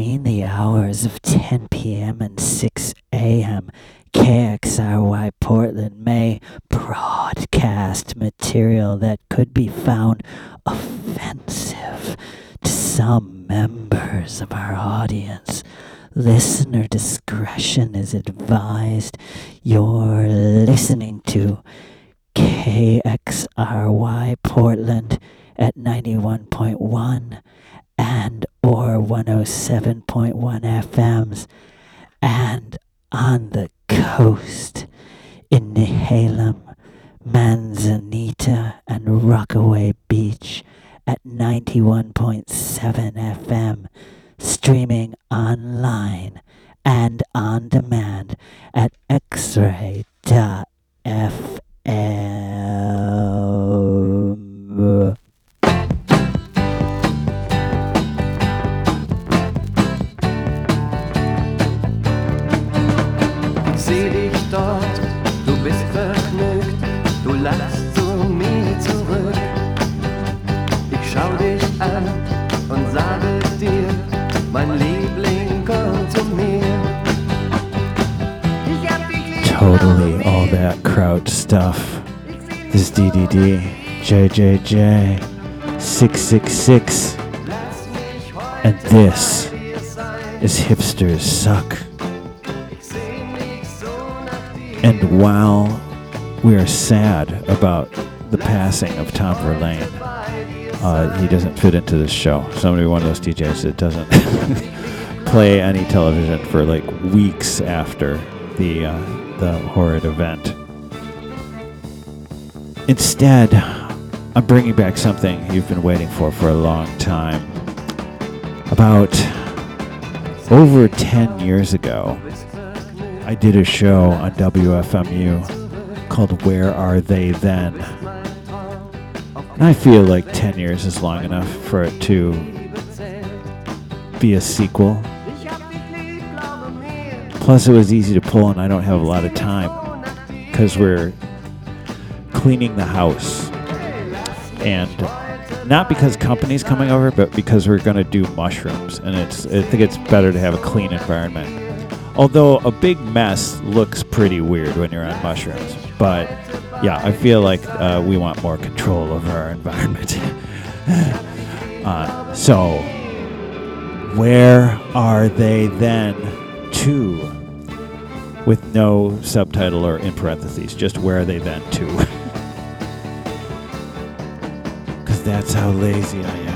between the hours of 10 p.m. and 6 a.m., KXRY Portland may broadcast material that could be found offensive to some members of our audience. Listener discretion is advised. You're listening to KXRY Portland at 91.1 and or 107.1 FMs and on the coast in Nehalem, Manzanita, and Rockaway Beach at 91.7 FM, streaming online and on demand at xray.fm. that Crouch stuff. This is DDD, JJJ, 666, lass mich heute and this is Hipsters Suck. And while we are sad about the passing of Tom Verlaine, uh, he doesn't fit into this show. Somebody, one of those DJs that doesn't play any television for like weeks after the uh, the horrid event. Instead, I'm bringing back something you've been waiting for for a long time. About over 10 years ago, I did a show on WFMU called Where Are They Then? And I feel like 10 years is long enough for it to be a sequel. Plus, it was easy to pull, and I don't have a lot of time because we're cleaning the house. And not because company's coming over, but because we're going to do mushrooms. And it's I think it's better to have a clean environment. Although a big mess looks pretty weird when you're on mushrooms. But yeah, I feel like uh, we want more control over our environment. uh, so, where are they then? Two, with no subtitle or in parentheses, just where they then? Two. Because that's how lazy I am.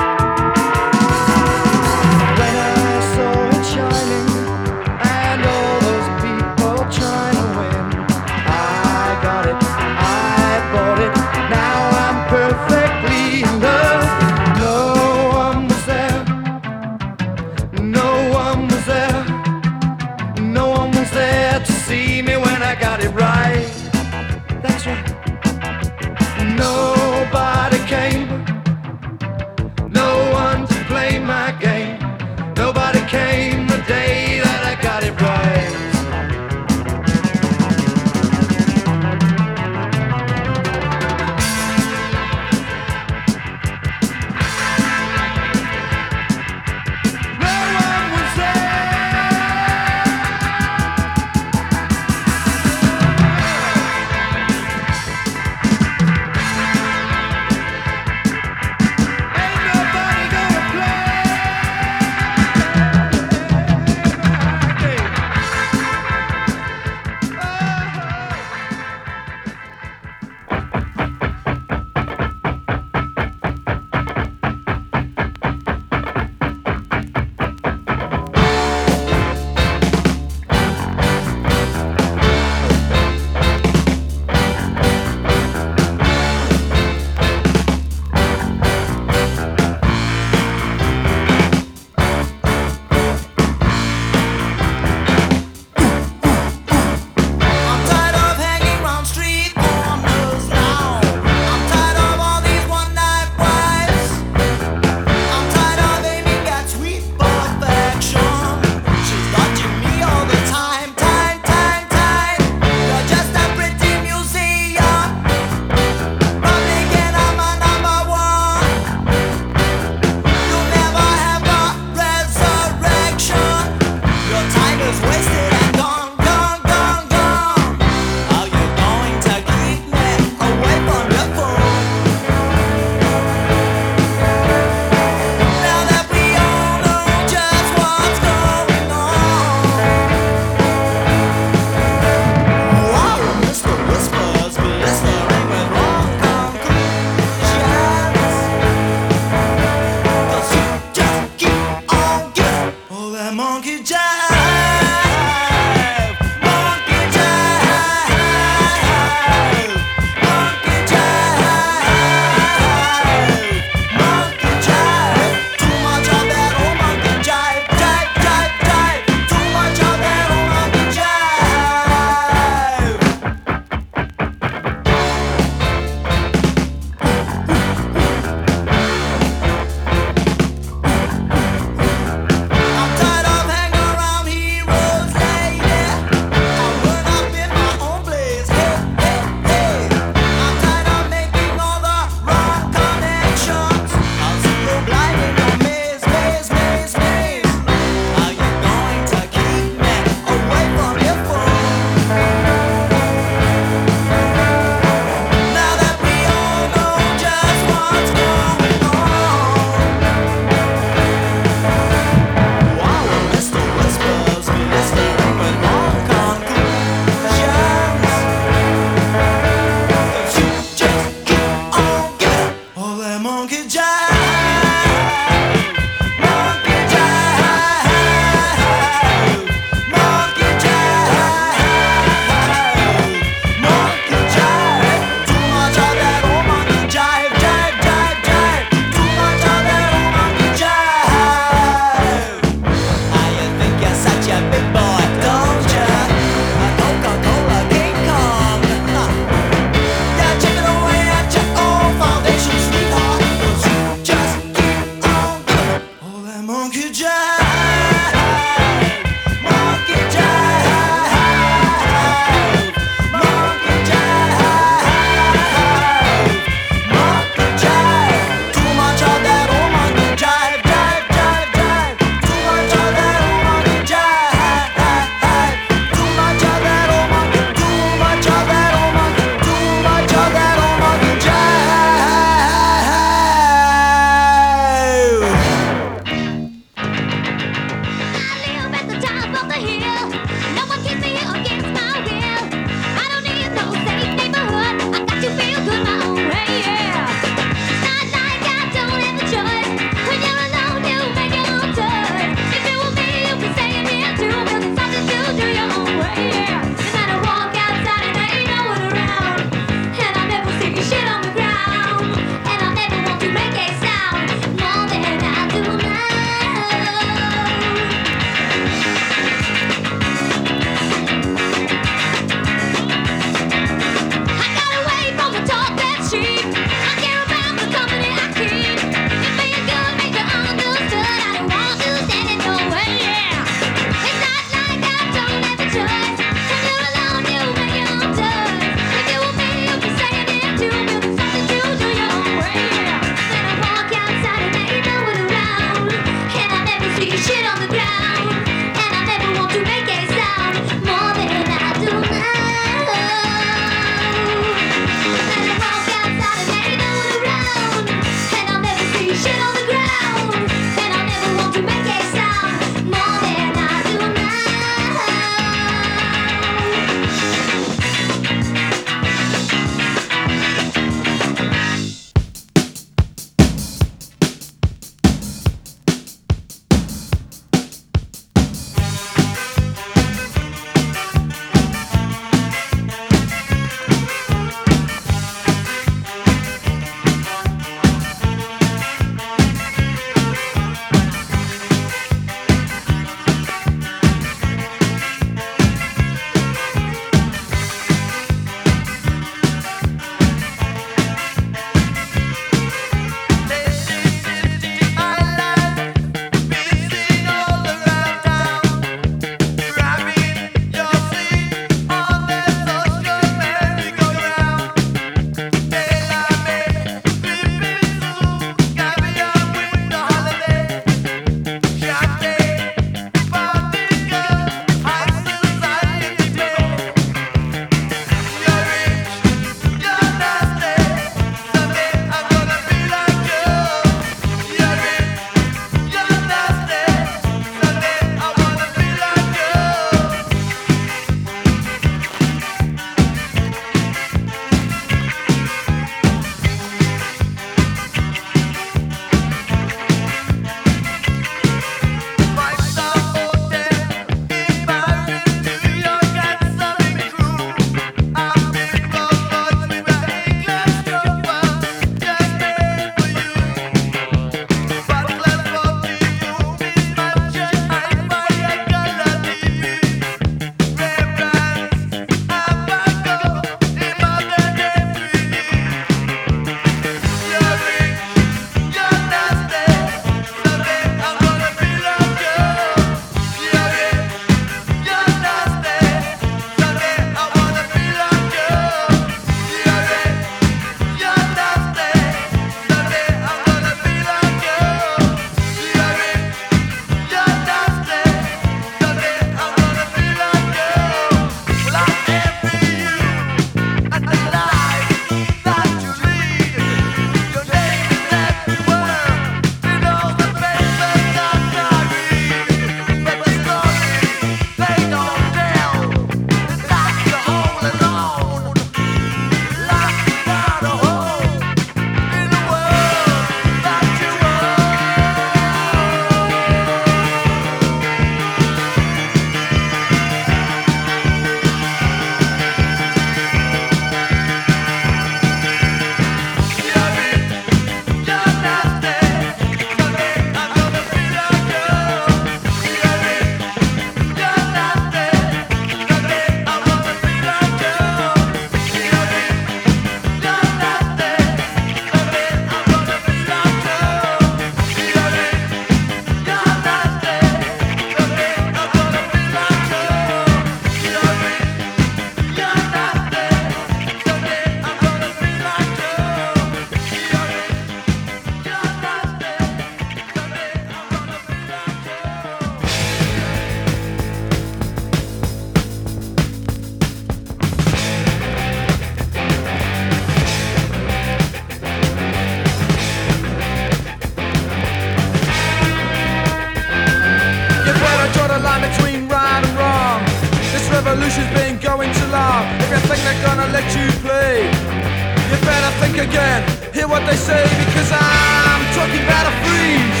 Again, hear what they say, because I'm talking about a freeze.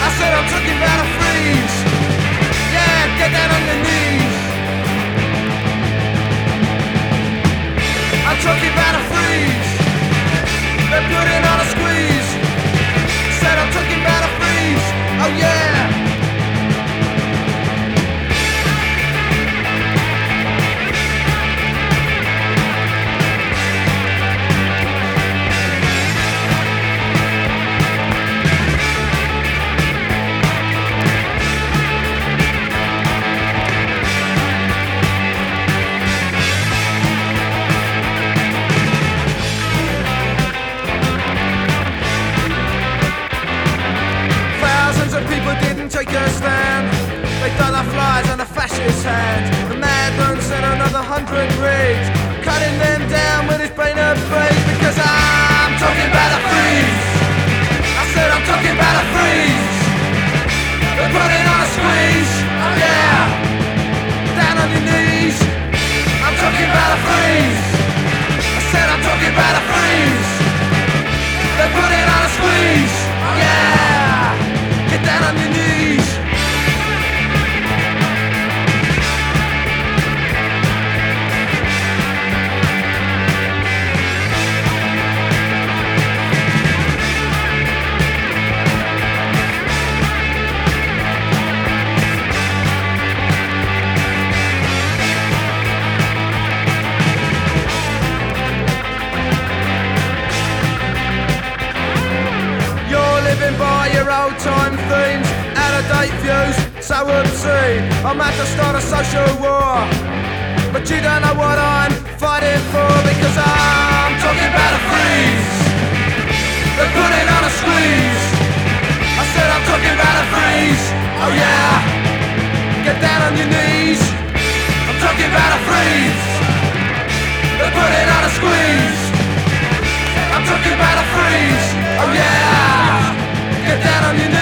I said I'm talking about a freeze. Yeah, get down on your knees. I'm talking about a freeze. They're putting on a squeeze. Said I'm talking about a freeze. Oh yeah. The flies on the fascist hand. The madman sent another hundred raids, cutting them down with his brain of blades. Because I'm talking about a freeze. I said I'm talking about a freeze. They're putting on a squeeze. Oh yeah. Down on your knees. I'm talking about a freeze. I said I'm talking about a freeze. They're putting on a squeeze. Oh yeah. Get down on your knees. Views, so obscene. I'm at to start a social war, but you don't know what I'm fighting for because I'm talking about a freeze. They're putting on a squeeze. I said I'm talking about a freeze. Oh yeah, get down on your knees. I'm talking about a freeze. They're putting on a squeeze. I'm talking about a freeze. Oh yeah, get down on your knees.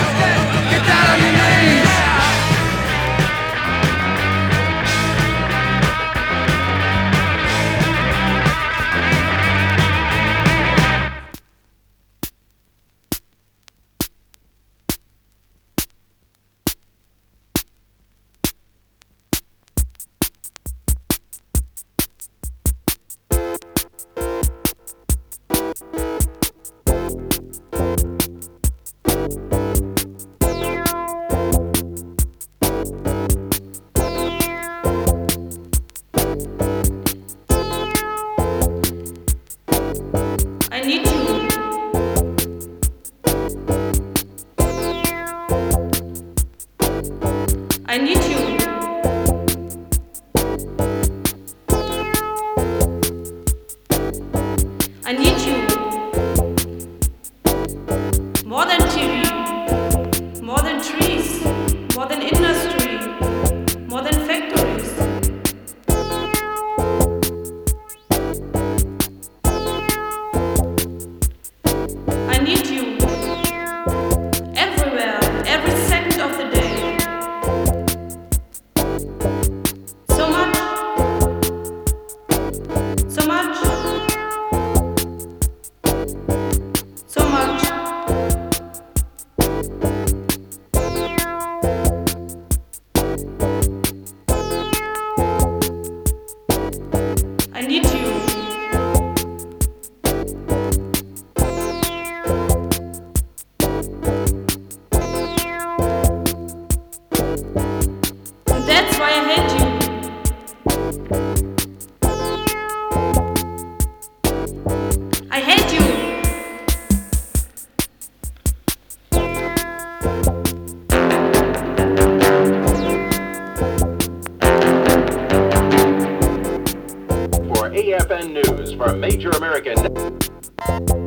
AFN News for Major American.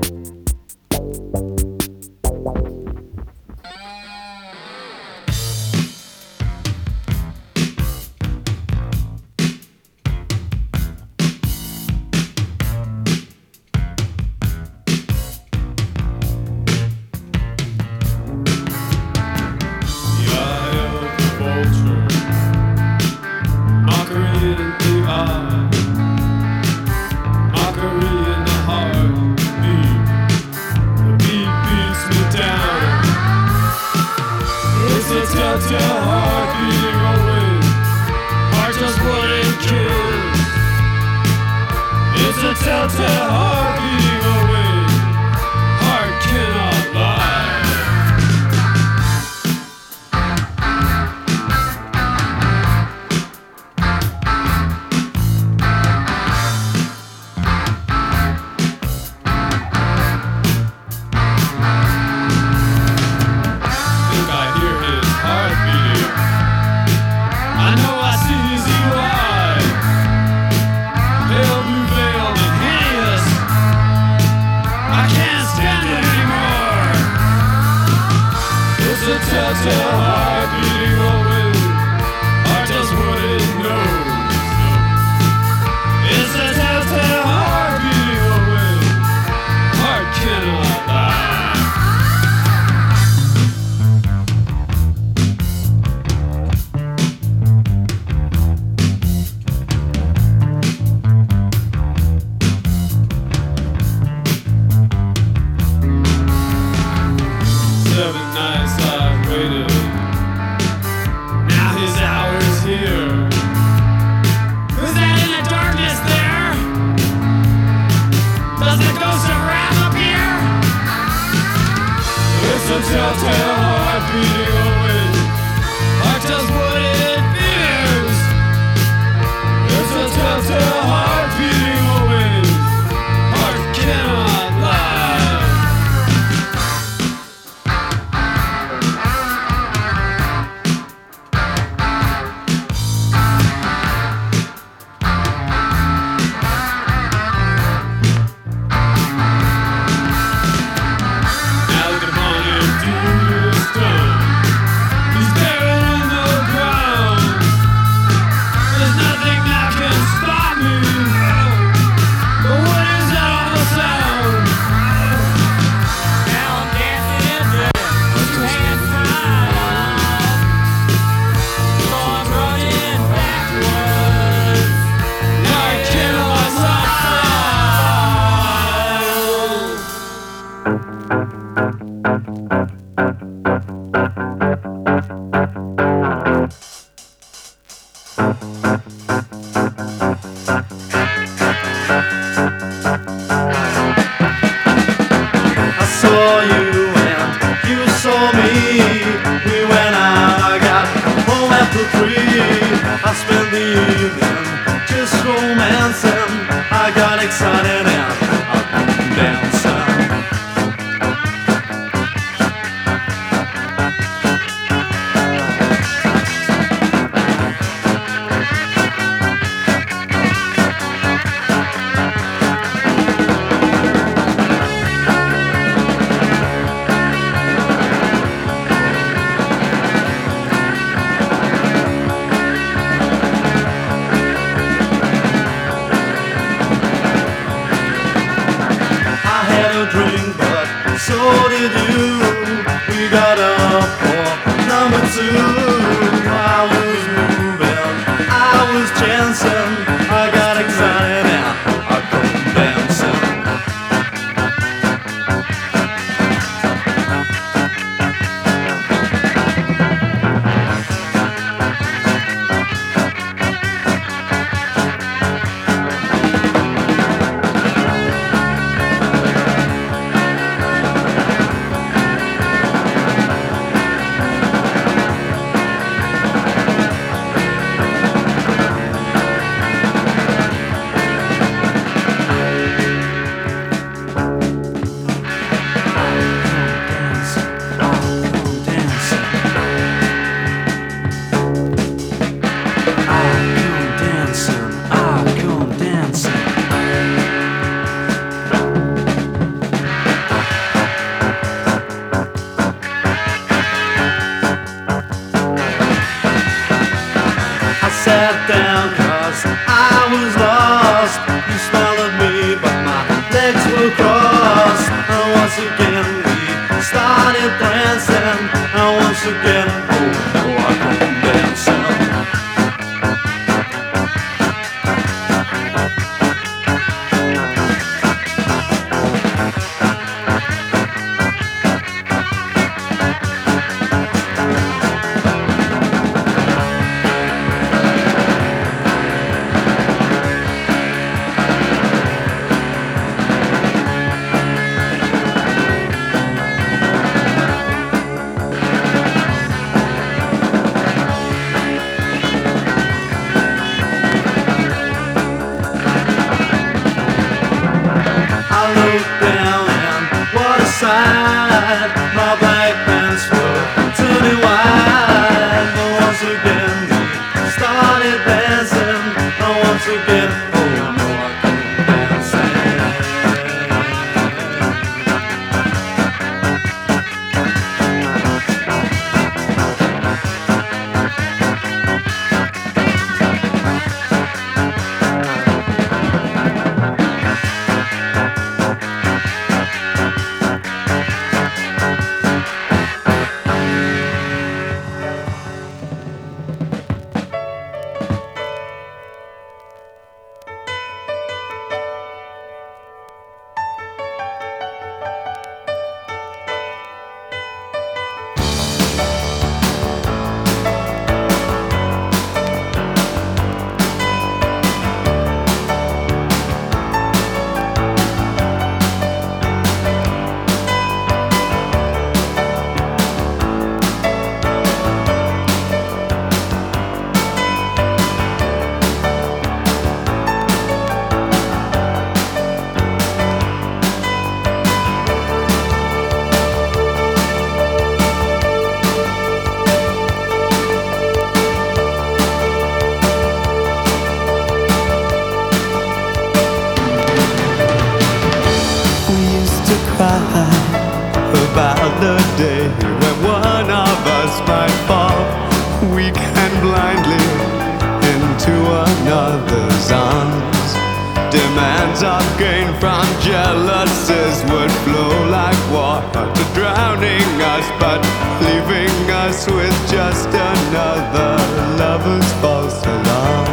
us, but leaving us with just another lover's false alarm.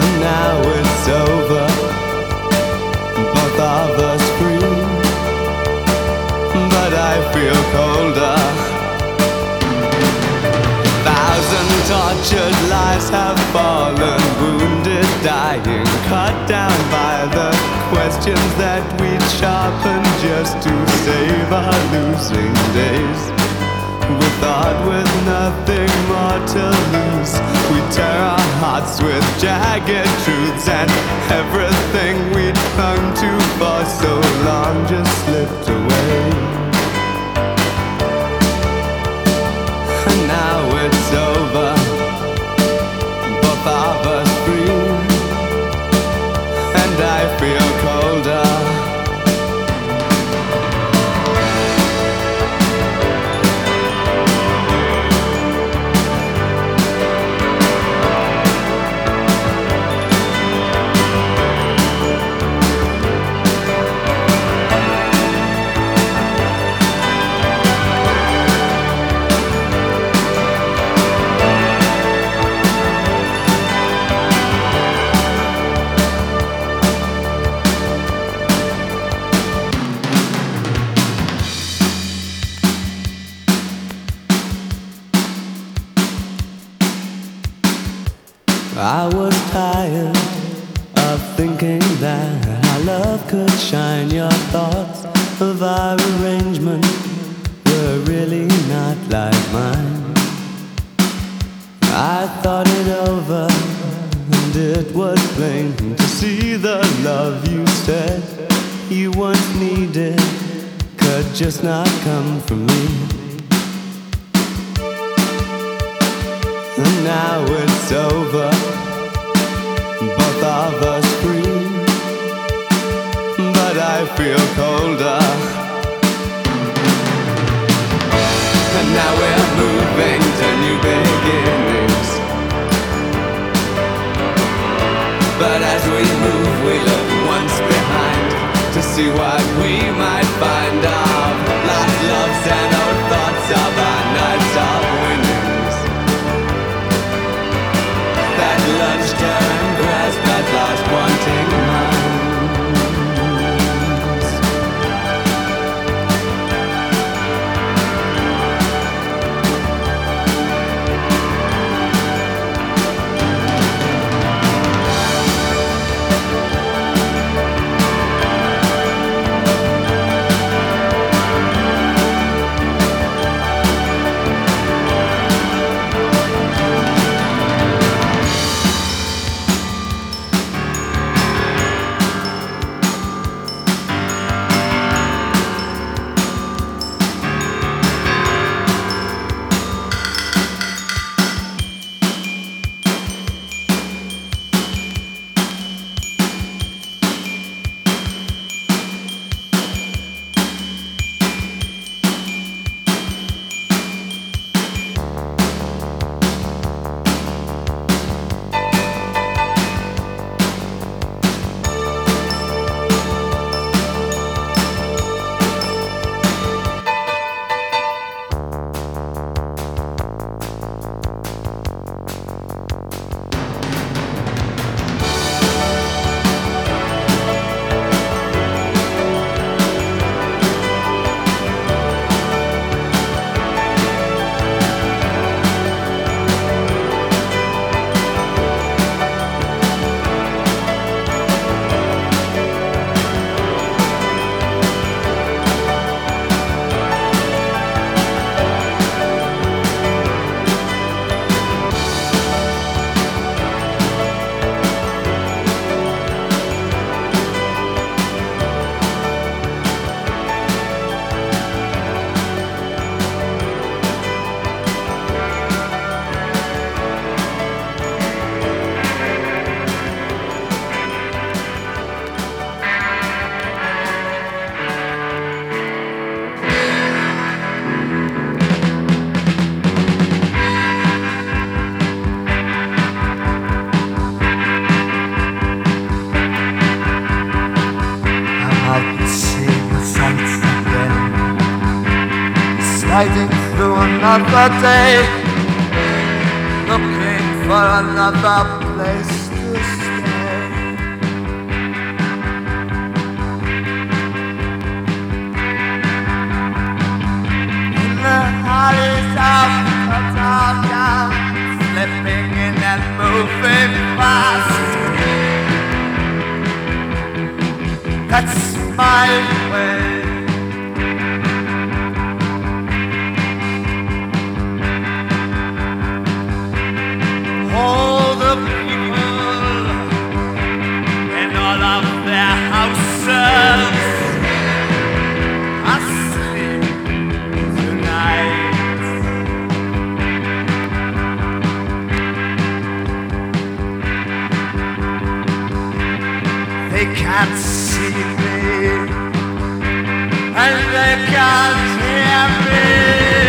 And now it's over, both of us free. But I feel colder. A thousand tortured lives have fallen getting cut down by the questions that we sharpen just to save our losing days. We thought with nothing more to lose, we tear our hearts with jagged truths, and everything we'd hung to for so long just slipped away. And now it's over. Sliding through another day, looking for another place to stay. In the alleys of the dark, slipping in and moving fast. That's my way. All the people and all of their houses asleep tonight. They can't see me, and they can't hear me.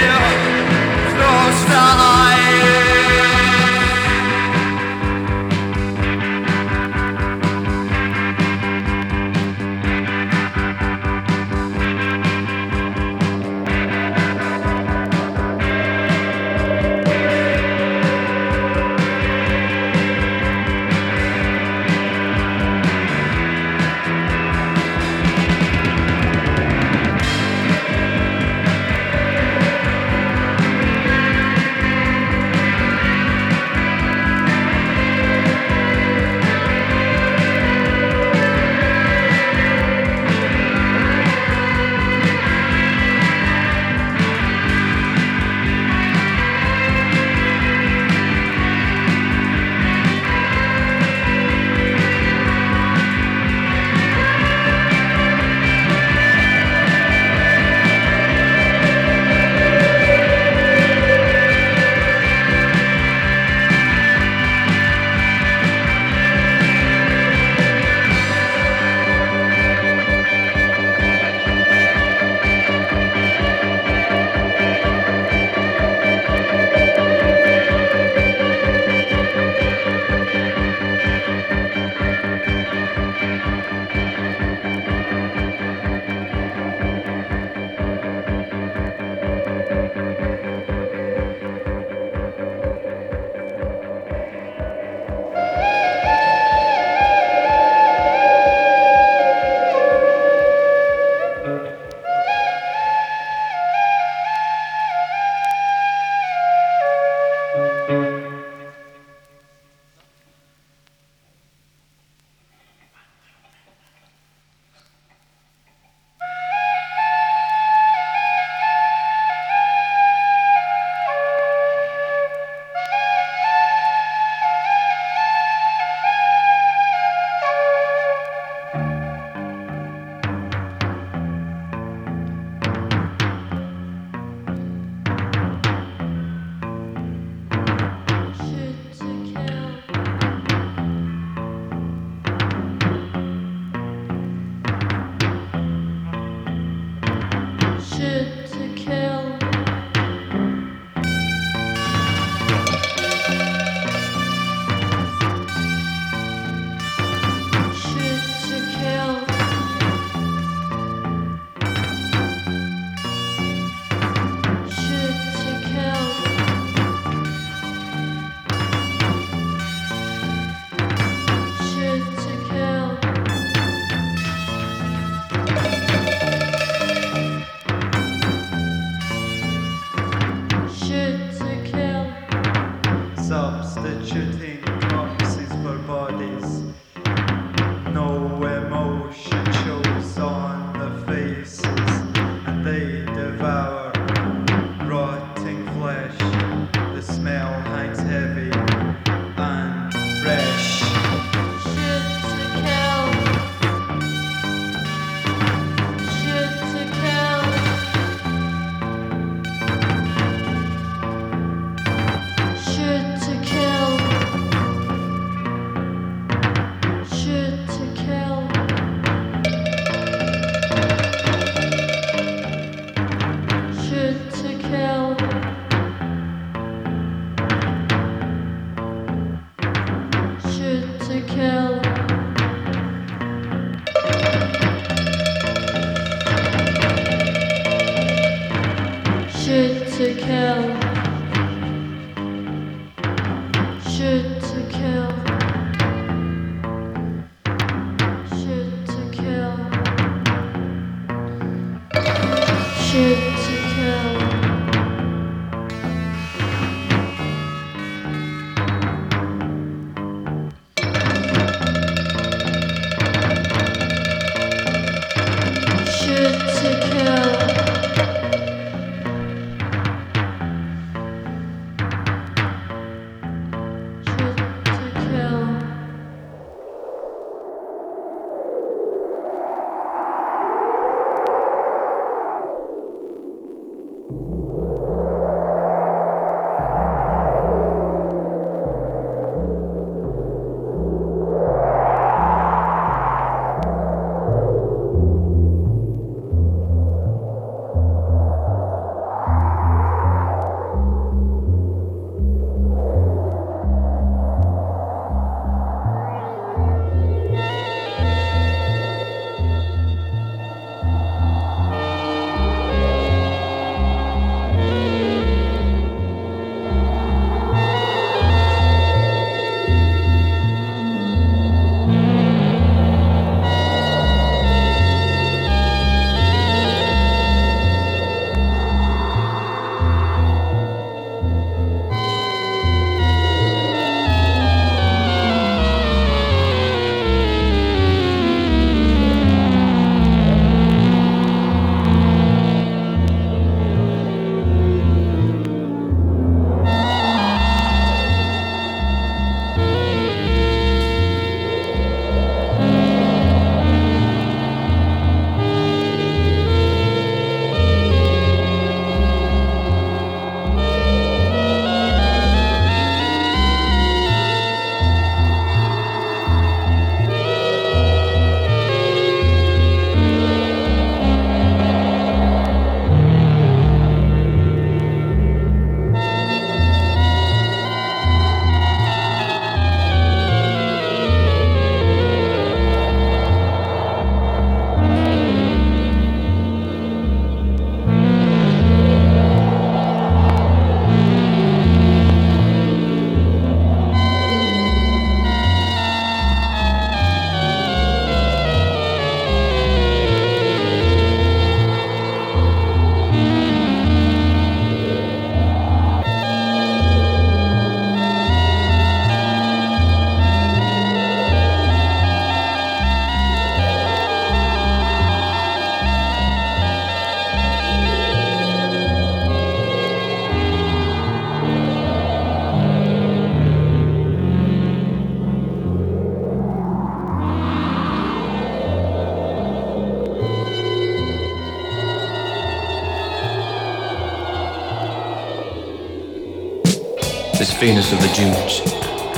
Venus of the dunes,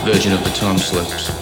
virgin of the time slopes.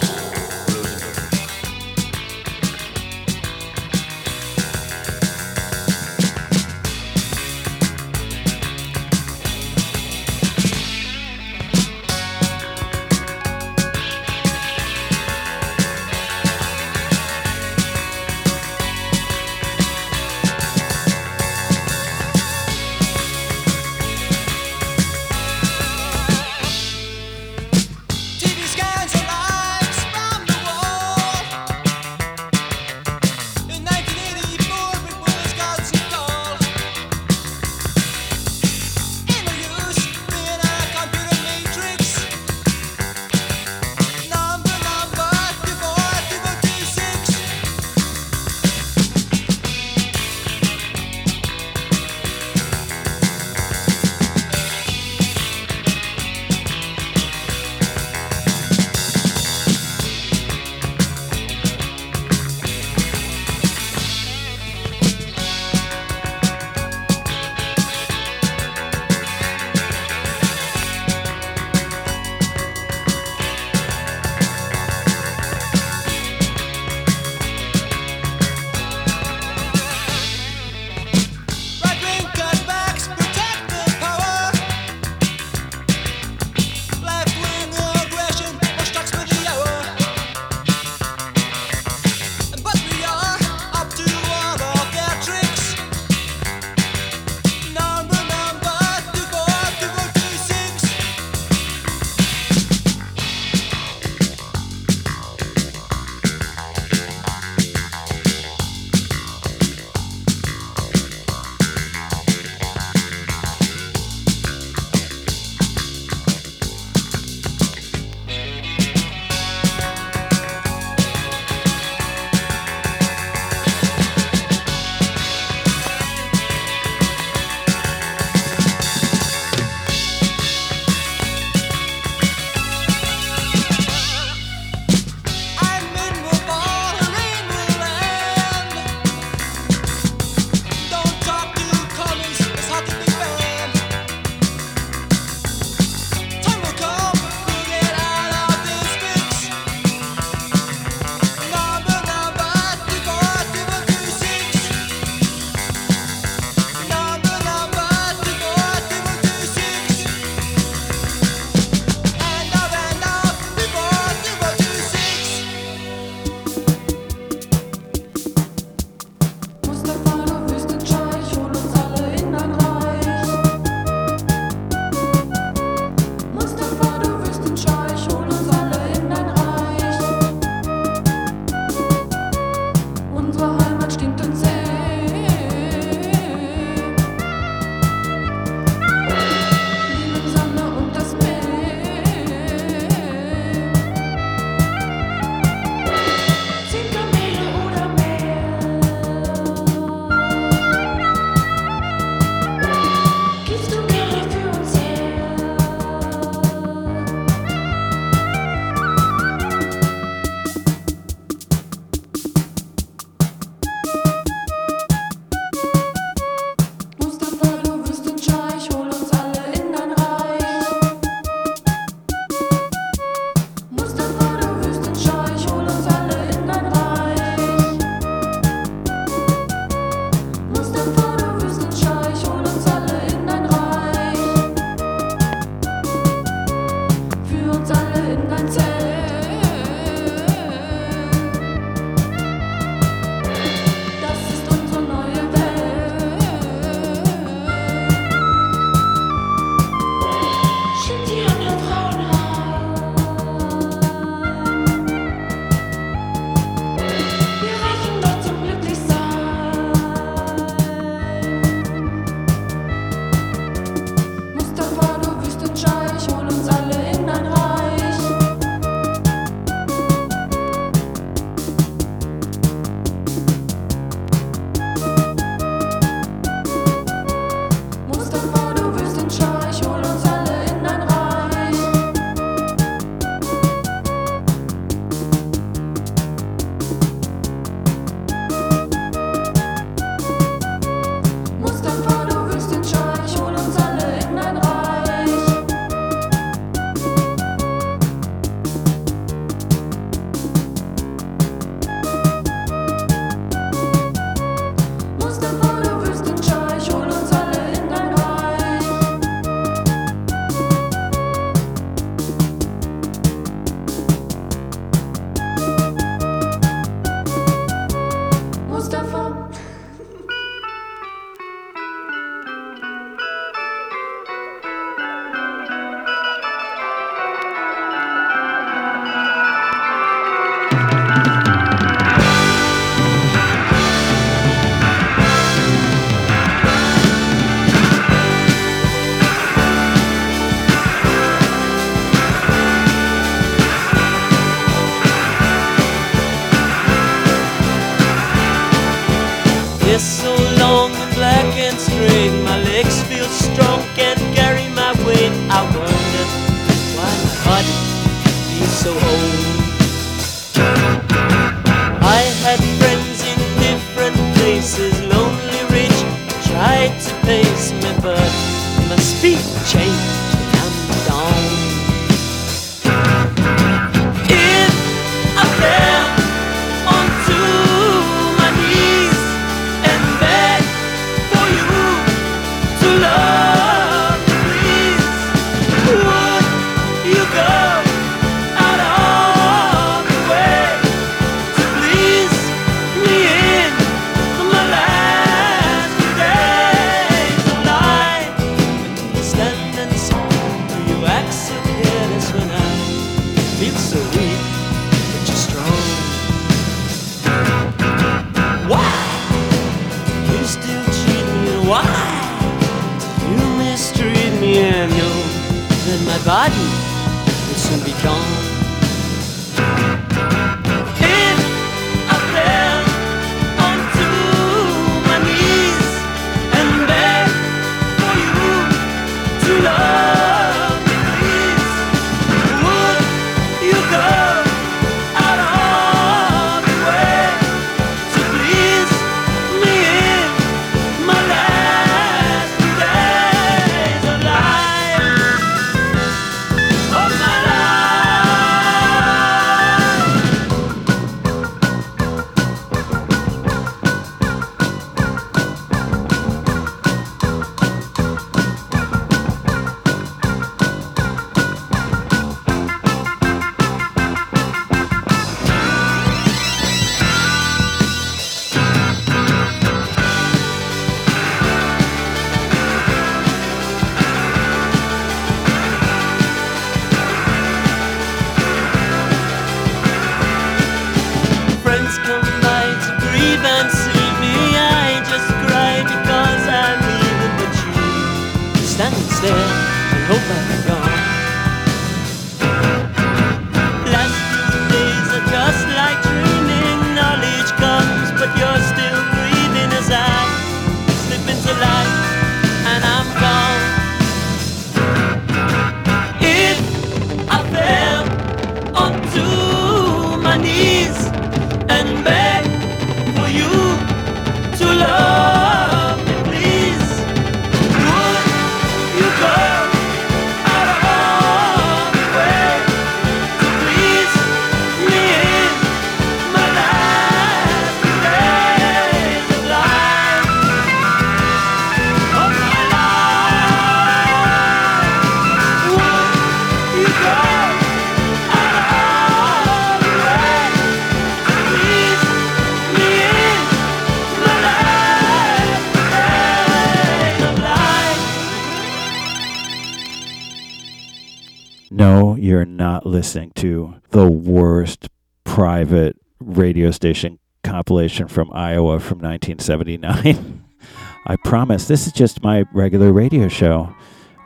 Station compilation from Iowa from 1979. I promise, this is just my regular radio show.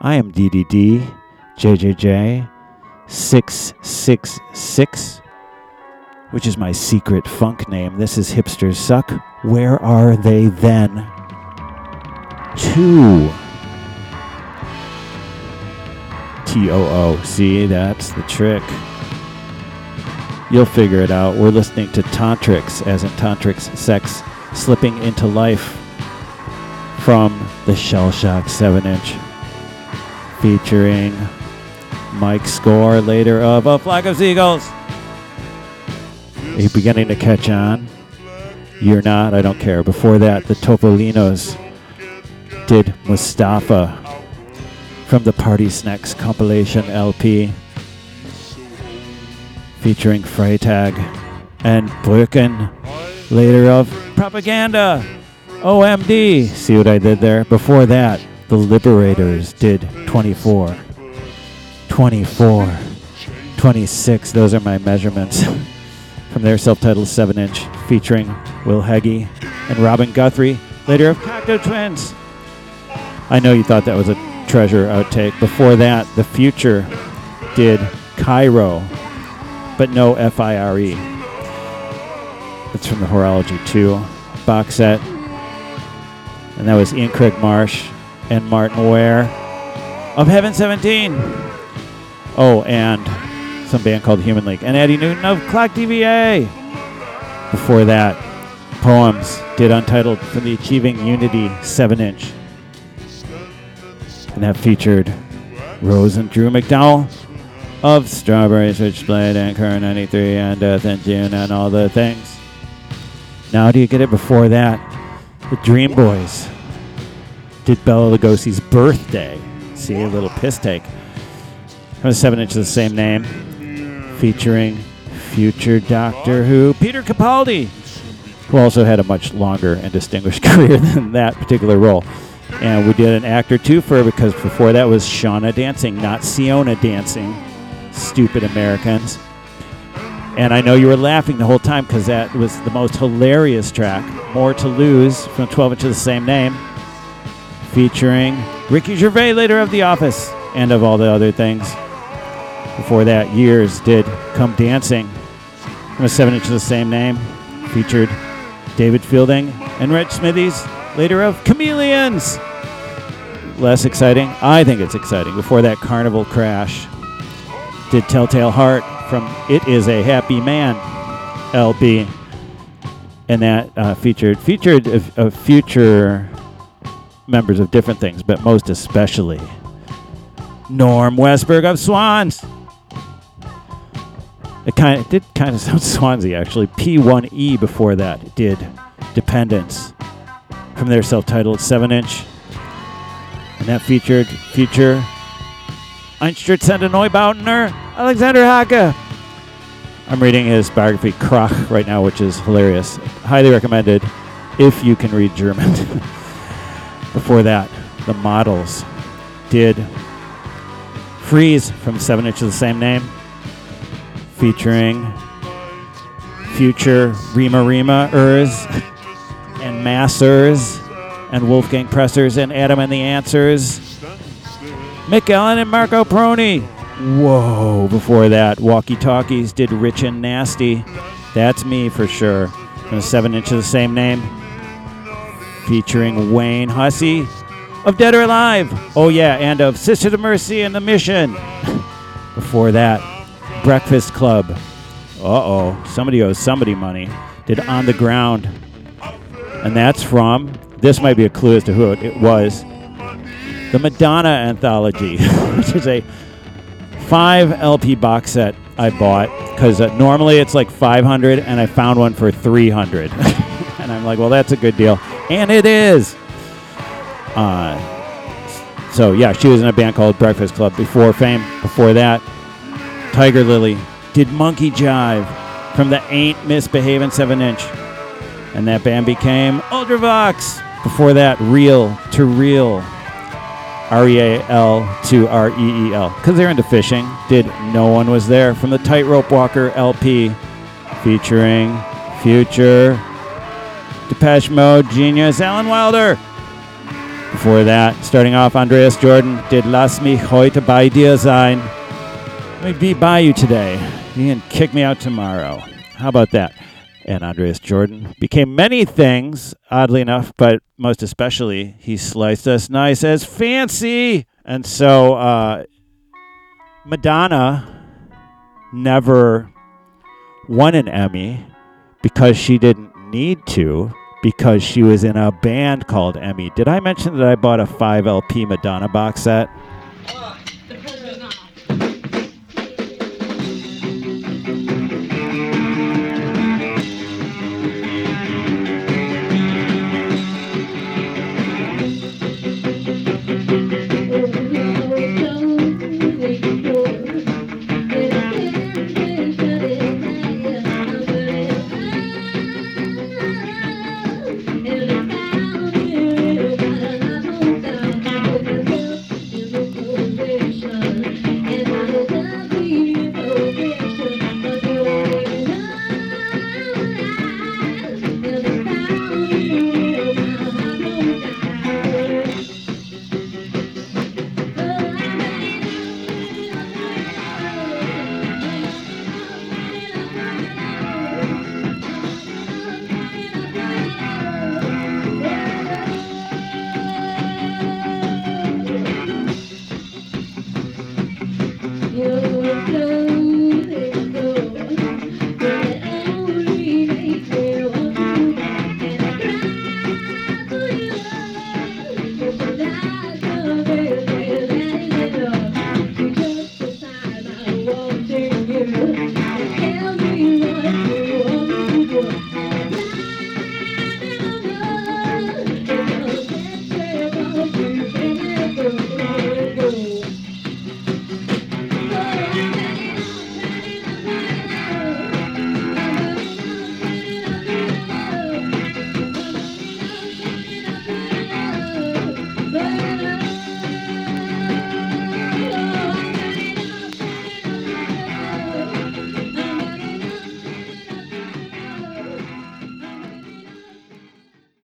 I am DDD JJJ 666, which is my secret funk name. This is Hipsters Suck. Where are they then? Two. T O O. See, that's the trick. You'll figure it out. We're listening to Tontrix, as in Tantrix Sex Slipping into Life from the Shell Shock 7 inch, featuring Mike Score, later of A Flock of Seagulls. Are you beginning to catch on? You're not, I don't care. Before that, the Topolinos did Mustafa from the Party Snacks compilation LP featuring Freytag and Brücken, later of Propaganda, OMD. See what I did there? Before that, the Liberators did 24, 24, 26. Those are my measurements from their self titled 7 inch featuring Will Heggie and Robin Guthrie, later of Cocteau Twins. I know you thought that was a treasure outtake. Before that, The Future did Cairo, but no F I R E. It's from the Horology 2 box set. And that was Ian Craig Marsh and Martyn Ware of Heaven 17. Oh, and some band called Human League. And Eddie Newton of Clock DVA. Before that, Poems did Untitled from the Achieving Unity 7 inch. And that featured Rose and Drew McDowell of Strawberry Switchblade and Current 93 and Death in June and all the things. Now, do you get it before that? The Dream Boys did Bela Lugosi's birthday. See, a little piss take. From the 7 inch of the same name, featuring future Doctor Who, Peter Capaldi, who also had a much longer and distinguished career than that particular role. And we did an actor too for because before that was Shauna dancing, not Siona dancing. Stupid Americans. And I know you were laughing the whole time because that was the most hilarious track. More to Lose from 12 inch of the same name, featuring Ricky Gervais, later of The Office, and of all the other things. Before that, Years did Come Dancing from a 7 inch of the same name, featured David Fielding and Rich Smithies, later of Chameleons. Less exciting? I think it's exciting. Before that, Carnival Crash did Telltale Heart from It Is a Happy Man LP. And that uh, featured featured a, a future members of different things, but most especially Norm Westberg of Swans. It kind of did kind of sound Swansea actually. P1E before that did Dependence from their self-titled seven-inch, and that featured future Einstürzende Neubauten Alexander Hacke. I'm reading his biography Krach right now, which is hilarious. Highly recommended if you can read German. before that, the models did Freeze from Seven Inch of the same name, featuring future Rema-Rema Urs and Massers and Wolfgang Pressers and Adam and the Answers, Mick Allen and Marco Pirroni. Whoa, before that, Walkie Talkies did Rich and Nasty. That's me for sure. And Seven Inch of the same name, featuring Wayne Hussey of Dead or Alive. Oh, yeah, and of Sister of Mercy and the Mission. Before that, Breakfast Club. Uh oh, somebody owes somebody money. Did On the Ground. And that's from, this might be a clue as to who it was, the Madonna Anthology, which is a five LP box set I bought because uh, normally it's like 500 and I found one for 300. and I'm like, well, that's a good deal. And it is. Uh, so yeah, she was in a band called Breakfast Club before fame. Before that, Tiger Lily did Monkey Jive from the Ain't Misbehaving 7 inch. And that band became Ultravox. Before that, Real to Reel. R E A L to R E E L. Because they're into fishing. Did No One Was There from the Tightrope Walker LP featuring Future, Depeche Mode, Genius, Alan Wilder. Before that, starting off, Andreas Jordan did Lass mich heute bei dir sein. Let me be by you today. You can kick me out tomorrow. How about that? And Andreas Jordan became many things, oddly enough, but most especially, he sliced us nice as fancy. And so, uh, Madonna never won an Emmy because she didn't need to, because she was in a band called Emmy. Did I mention that I bought a 5 LP Madonna box set?